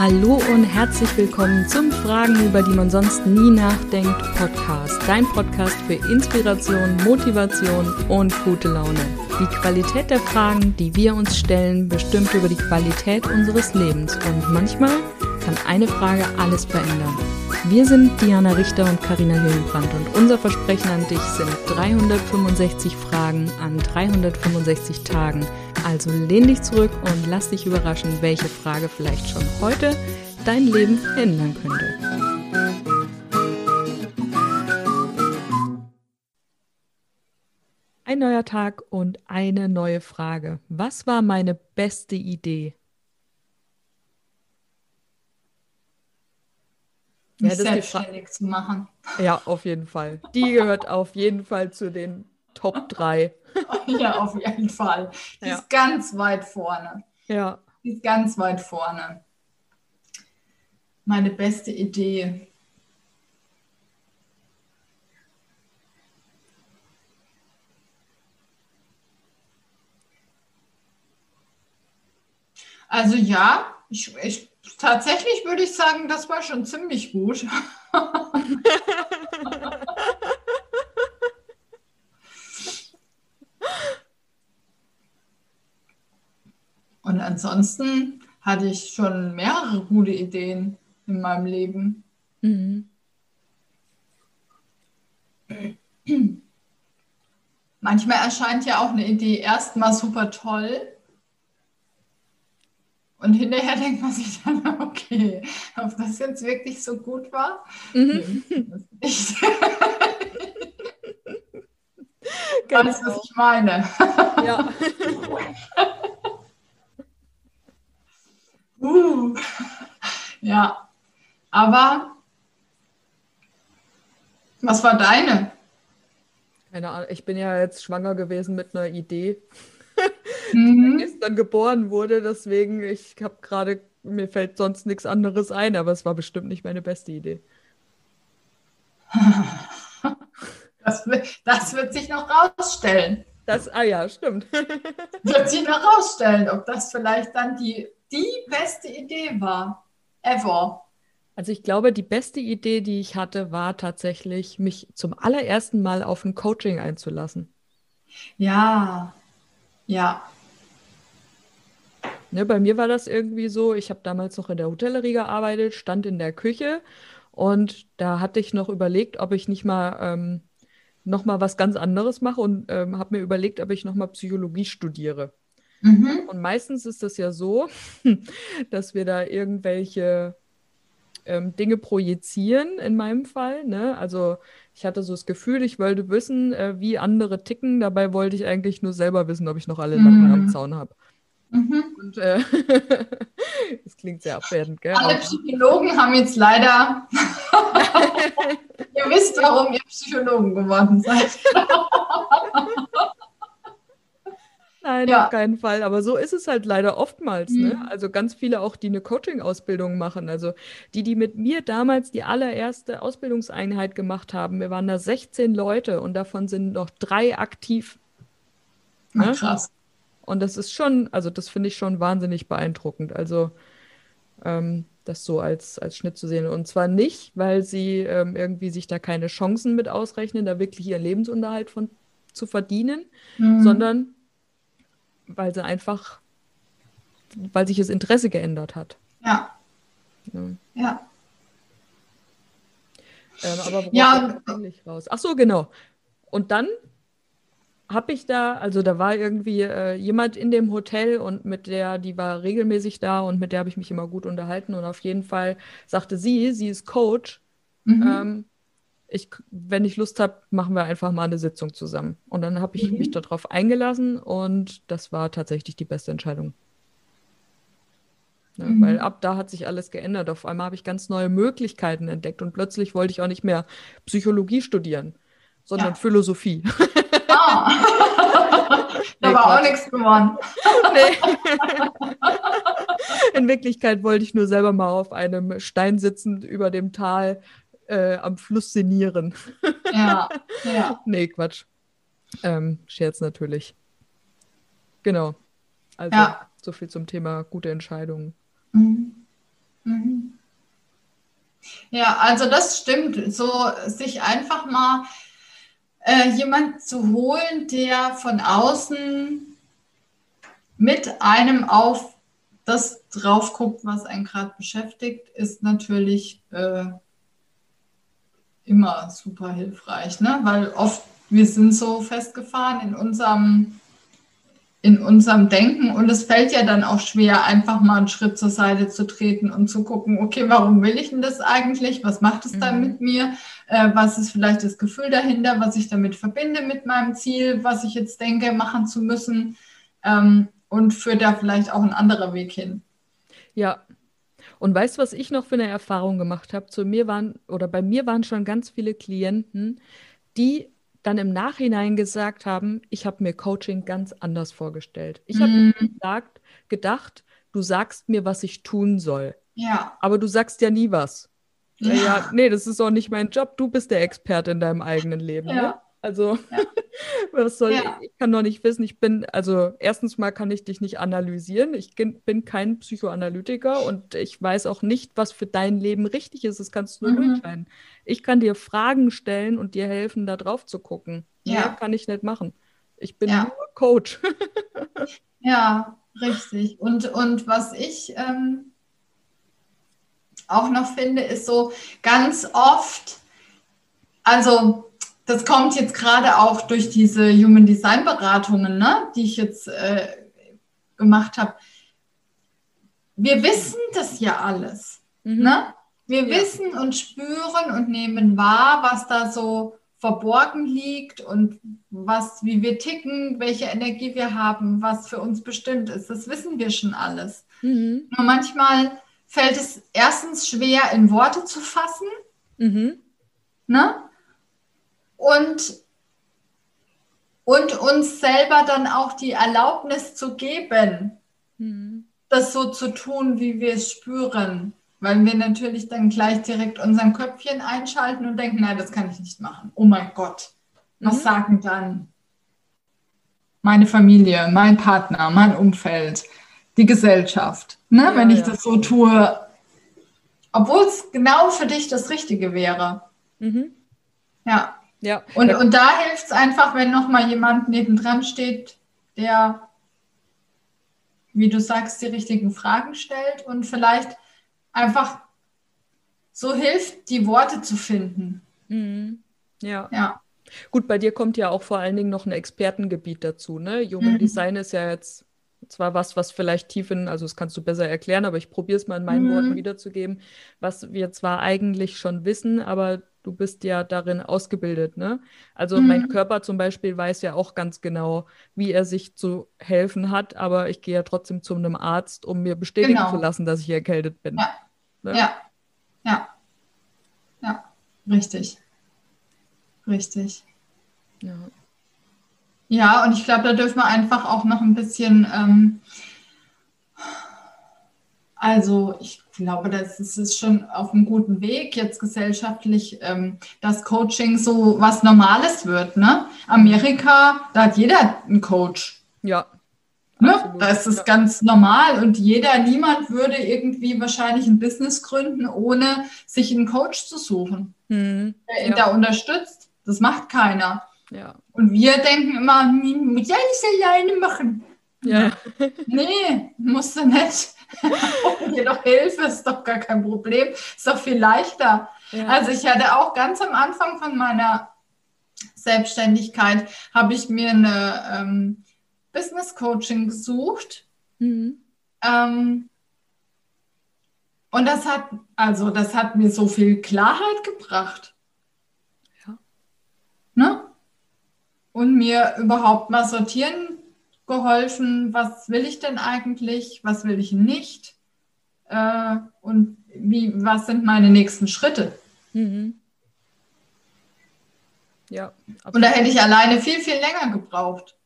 Hallo und herzlich willkommen zum Fragen, über die man sonst nie nachdenkt Podcast. Dein Podcast für Inspiration, Motivation und gute Laune. Die Qualität der Fragen, die wir uns stellen, bestimmt über die Qualität unseres Lebens. Und manchmal kann eine Frage alles verändern. Wir sind Diana Richter und Karina Hillenbrand und unser Versprechen an dich sind 365 Fragen an 365 Tagen also lehn dich zurück und lass dich überraschen, welche Frage vielleicht schon heute dein Leben ändern könnte. Ein neuer Tag und eine neue Frage. Was war meine beste Idee? Mich ja, selbstständig zu machen. Ja, auf jeden Fall. Die gehört auf jeden Fall zu den Top 3. ja, auf jeden Fall. Die ja. ist ganz weit vorne. Ja. Die ist ganz weit vorne. Meine beste Idee. Also ja, ich, ich, tatsächlich würde ich sagen, das war schon ziemlich gut. Und ansonsten hatte ich schon mehrere gute Ideen in meinem Leben. Mhm. Manchmal erscheint ja auch eine Idee erstmal super toll. Und hinterher denkt man sich dann, okay, ob das jetzt wirklich so gut war? Mhm. Nicht. Genau. Weißt was ich meine? Ja. uh. Ja, aber was war deine? Keine Ahnung, ich bin ja jetzt schwanger gewesen mit einer Idee, mhm. die gestern geboren wurde. Deswegen, ich habe gerade, mir fällt sonst nichts anderes ein, aber es war bestimmt nicht meine beste Idee. Das, das wird sich noch rausstellen. Das, ah ja, stimmt. wird sich noch rausstellen, ob das vielleicht dann die, die beste Idee war. Ever. Also ich glaube, die beste Idee, die ich hatte, war tatsächlich, mich zum allerersten Mal auf ein Coaching einzulassen. Ja, ja. Ne, bei mir war das irgendwie so, ich habe damals noch in der Hotellerie gearbeitet, stand in der Küche und da hatte ich noch überlegt, ob ich nicht mal ähm, noch mal was ganz anderes mache und ähm, habe mir überlegt, ob ich noch mal Psychologie studiere. Mhm. Und meistens ist das ja so, dass wir da irgendwelche ähm, Dinge projizieren, in meinem Fall. Ne? Also ich hatte so das Gefühl, ich wollte wissen, äh, wie andere ticken. Dabei wollte ich eigentlich nur selber wissen, ob ich noch alle Latten mhm. am Zaun habe. Mhm. Und äh, das klingt sehr abwertend, gell? Alle Psychologen haben jetzt leider. ihr wisst, warum ihr Psychologen geworden seid. Nein, ja. auf keinen Fall. Aber so ist es halt leider oftmals. Ne? Mhm. Ne? Also ganz viele auch, die eine Coaching-Ausbildung machen. Also die, die mit mir damals die allererste Ausbildungseinheit gemacht haben. Wir waren da 16 Leute und davon sind noch drei aktiv. Ne? Ach, krass. Und das ist schon, also das finde ich schon wahnsinnig beeindruckend. Also ähm, das so als, als Schnitt zu sehen. Und zwar nicht, weil sie ähm, irgendwie sich da keine Chancen mit ausrechnen, da wirklich ihren Lebensunterhalt von zu verdienen, mhm. sondern weil sie einfach, weil sich das Interesse geändert hat. Ja. Ja. ja. Ähm, aber ja. eigentlich raus? Ach so, genau. Und dann habe ich da, also da war irgendwie äh, jemand in dem Hotel und mit der, die war regelmäßig da und mit der habe ich mich immer gut unterhalten und auf jeden Fall sagte sie, sie ist Coach. Mhm. Ähm, ich, wenn ich Lust habe, machen wir einfach mal eine Sitzung zusammen. Und dann habe ich mhm. mich darauf eingelassen und das war tatsächlich die beste Entscheidung. Ja, mhm. Weil ab da hat sich alles geändert. Auf einmal habe ich ganz neue Möglichkeiten entdeckt und plötzlich wollte ich auch nicht mehr Psychologie studieren, sondern ja. Philosophie. Ah. da nee, war auch nichts geworden. nee. In Wirklichkeit wollte ich nur selber mal auf einem Stein sitzend über dem Tal äh, am Fluss sinnieren. ja, ja. Nee, Quatsch. Ähm, Scherz natürlich. Genau. Also ja. so viel zum Thema gute Entscheidungen. Mhm. Mhm. Ja, also das stimmt. So sich einfach mal äh, jemand zu holen, der von außen mit einem auf das drauf guckt, was einen gerade beschäftigt, ist natürlich äh, immer super hilfreich, ne? weil oft wir sind so festgefahren in unserem in unserem Denken und es fällt ja dann auch schwer, einfach mal einen Schritt zur Seite zu treten und zu gucken, okay, warum will ich denn das eigentlich? Was macht es mhm. dann mit mir? Äh, was ist vielleicht das Gefühl dahinter, was ich damit verbinde mit meinem Ziel, was ich jetzt denke, machen zu müssen? Ähm, und führt da vielleicht auch ein anderer Weg hin. Ja. Und weißt du, was ich noch für eine Erfahrung gemacht habe? Zu mir waren, oder bei mir waren schon ganz viele Klienten, die dann im Nachhinein gesagt haben, ich habe mir Coaching ganz anders vorgestellt. Ich habe mm. gesagt, gedacht, du sagst mir, was ich tun soll. Ja. Aber du sagst ja nie was. Ja. ja nee, das ist auch nicht mein Job. Du bist der Experte in deinem eigenen Leben. Ja. Ne? Also, ja. was soll ja. ich? Ich kann doch nicht wissen, ich bin, also erstens mal kann ich dich nicht analysieren. Ich bin kein Psychoanalytiker und ich weiß auch nicht, was für dein Leben richtig ist. Das kannst du nur mhm. durchscheinen. Ich kann dir Fragen stellen und dir helfen, da drauf zu gucken. Ja. Mehr kann ich nicht machen. Ich bin ja. nur Coach. ja, richtig. Und, und was ich ähm, auch noch finde, ist so ganz oft, also das kommt jetzt gerade auch durch diese Human Design Beratungen, ne, die ich jetzt äh, gemacht habe. Wir wissen das ja alles. Mhm. Ne? Wir ja. wissen und spüren und nehmen wahr, was da so verborgen liegt und was, wie wir ticken, welche Energie wir haben, was für uns bestimmt ist. Das wissen wir schon alles. Mhm. Nur manchmal fällt es erstens schwer, in Worte zu fassen. Mhm. Ne? Und, und uns selber dann auch die Erlaubnis zu geben, mhm. das so zu tun, wie wir es spüren. Weil wir natürlich dann gleich direkt unser Köpfchen einschalten und denken, nein, das kann ich nicht machen. Oh mein Gott, was mhm. sagen dann meine Familie, mein Partner, mein Umfeld, die Gesellschaft, ne? Ja, wenn ich ja. das so tue, obwohl es genau für dich das Richtige wäre. Mhm. Ja. Ja. Und, und da hilft es einfach, wenn nochmal jemand nebendran steht, der, wie du sagst, die richtigen Fragen stellt und vielleicht einfach so hilft, die Worte zu finden. Mhm. Ja. Ja. Gut, bei dir kommt ja auch vor allen Dingen noch ein Expertengebiet dazu. Ne? Human mhm. Design ist ja jetzt zwar was, was vielleicht tief in, also das kannst du besser erklären, aber ich probiere es mal in meinen mhm. Worten wiederzugeben, was wir zwar eigentlich schon wissen, aber du bist ja darin ausgebildet, ne? Also mhm. mein Körper zum Beispiel weiß ja auch ganz genau, wie er sich zu helfen hat, aber ich gehe ja trotzdem zu einem Arzt, um mir bestätigen genau. zu lassen, dass ich erkältet bin. Ja. Ne? ja, ja, ja, richtig, richtig. Ja. Ja, und ich glaube, da dürfen wir einfach auch noch ein bisschen ähm, also ich glaube, das ist schon auf einem guten Weg jetzt gesellschaftlich, ähm, dass Coaching so was Normales wird. Ne? Amerika, da hat jeder einen Coach. Ja. Ne? Das ist ja. ganz normal und jeder, niemand würde irgendwie wahrscheinlich ein Business gründen, ohne sich einen Coach zu suchen, hm. der ihn ja. da unterstützt. Das macht keiner. Ja. Und wir denken immer, muss ja nicht alleine machen. Ja. nee, musst du nicht. dir doch Hilfe, ist doch gar kein Problem, ist doch viel leichter. Ja. Also ich hatte auch ganz am Anfang von meiner Selbstständigkeit, habe ich mir eine ähm, Business Coaching gesucht. Mhm. Ähm, und das hat, also das hat mir so viel Klarheit gebracht. Ja. Ne? Und mir überhaupt mal sortieren geholfen, was will ich denn eigentlich, was will ich nicht äh, und wie, was sind meine nächsten Schritte. Mhm. Ja. Absolut. Und da hätte ich alleine viel, viel länger gebraucht.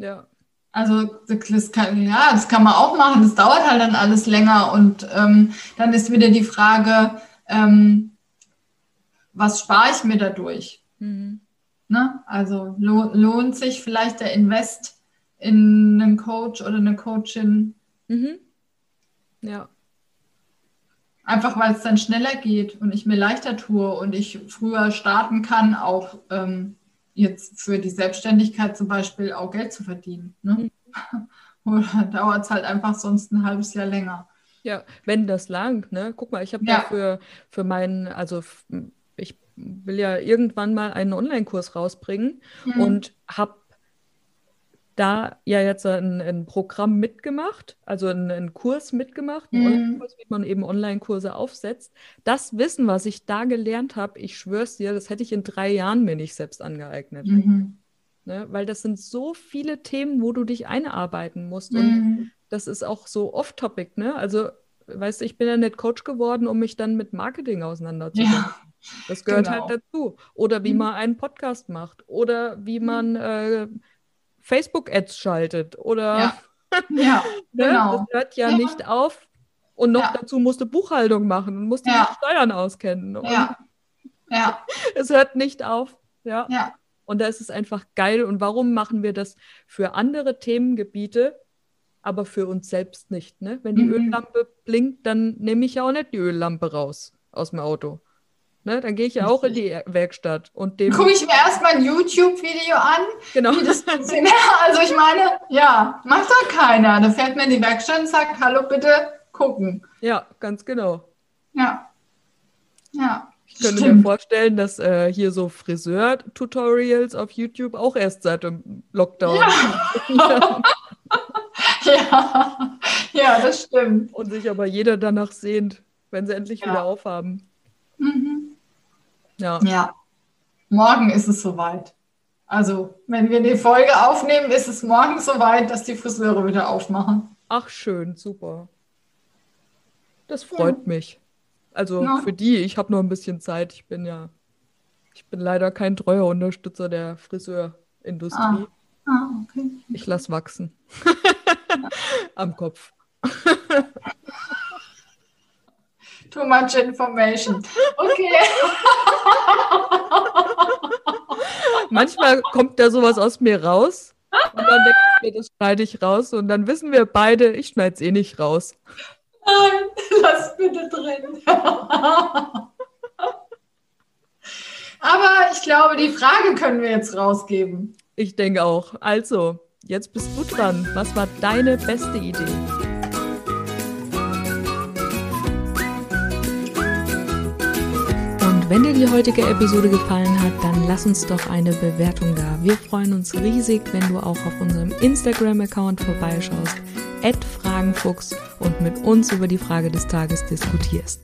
Ja. Also das kann, ja, das kann man auch machen, das dauert halt dann alles länger und ähm, dann ist wieder die Frage, ähm, was spare ich mir dadurch? Mhm. Ne? Also lohnt sich vielleicht der Invest in einen Coach oder eine Coachin. Mhm. Ja. Einfach weil es dann schneller geht und ich mir leichter tue und ich früher starten kann, auch ähm, jetzt für die Selbstständigkeit zum Beispiel auch Geld zu verdienen. Ne? Mhm. Oder dauert es halt einfach sonst ein halbes Jahr länger. Ja, wenn das langt, ne? Guck mal, ich habe ja. dafür für meinen, also ich will ja irgendwann mal einen Online-Kurs rausbringen mhm. und habe da ja jetzt ein, ein Programm mitgemacht, also einen, Kurs mitgemacht, einen mhm. Online-Kurs, wie man eben Online-Kurse aufsetzt. Das Wissen, was ich da gelernt habe, ich schwör's dir, das hätte ich in drei Jahren mir nicht selbst angeeignet. Mhm. Ne? Weil das sind so viele Themen, wo du dich einarbeiten musst. Und mhm. das ist auch so off-topic, ne? Also, weißt du, ich bin ja nicht Coach geworden, um mich dann mit Marketing auseinanderzusetzen. Ja. Das gehört halt genau. halt dazu. Oder wie mhm. man einen Podcast macht. Oder wie mhm. man äh, Facebook-Ads schaltet. Oder ja, ja ne? genau. Das hört ja, ja, nicht auf. Und noch dazu musst du Buchhaltung machen und musst die Steuern auskennen. Ja. ja. es hört nicht auf. Ja. ja. Und da ist es einfach geil. Und warum machen wir das für andere Themengebiete, aber für uns selbst nicht? Ne? Wenn die mhm. Öllampe blinkt, dann nehme ich ja auch nicht die Öllampe raus aus dem Auto. Ne, dann gehe ich ja auch in die Werkstatt und dem. Gucke ich mir erstmal ein YouTube-Video an, genau. wie das funktioniert. Also ich meine, ja, macht da keiner. Da fährt mir in die Werkstatt und sagt, hallo, bitte gucken. Ja, ganz genau. Ja. Ja. Ich könnte Stimmt. mir vorstellen, dass äh, hier so Friseur-Tutorials auf YouTube auch erst seit dem Lockdown. Ja. ja. ja, das stimmt. Und sich aber jeder danach sehnt, wenn sie endlich ja. wieder aufhaben. Ja. ja. Morgen ist es soweit. Also, wenn wir die Folge aufnehmen, ist es morgen soweit, dass die Friseure wieder aufmachen. Ach, schön, super. Das freut ja. mich. Also ja. für die, ich habe noch ein bisschen Zeit. Ich bin ja, ich bin leider kein treuer Unterstützer der Friseurindustrie. Ah, ah okay. Ich lasse wachsen. Am Kopf. Too much information. Okay. Manchmal kommt da sowas aus mir raus. Und dann denke ich mir, das schneide ich raus. Und dann wissen wir beide, ich schneide es eh nicht raus. Nein, lass bitte drin. Aber ich glaube, die Frage können wir jetzt rausgeben. Ich denke auch. Also, jetzt bist du dran. Was war deine beste Idee? Wenn dir die heutige Episode gefallen hat, dann lass uns doch eine Bewertung da. Wir freuen uns riesig, wenn du auch auf unserem Instagram-Account vorbeischaust Fragenfuchs und mit uns über die Frage des Tages diskutierst.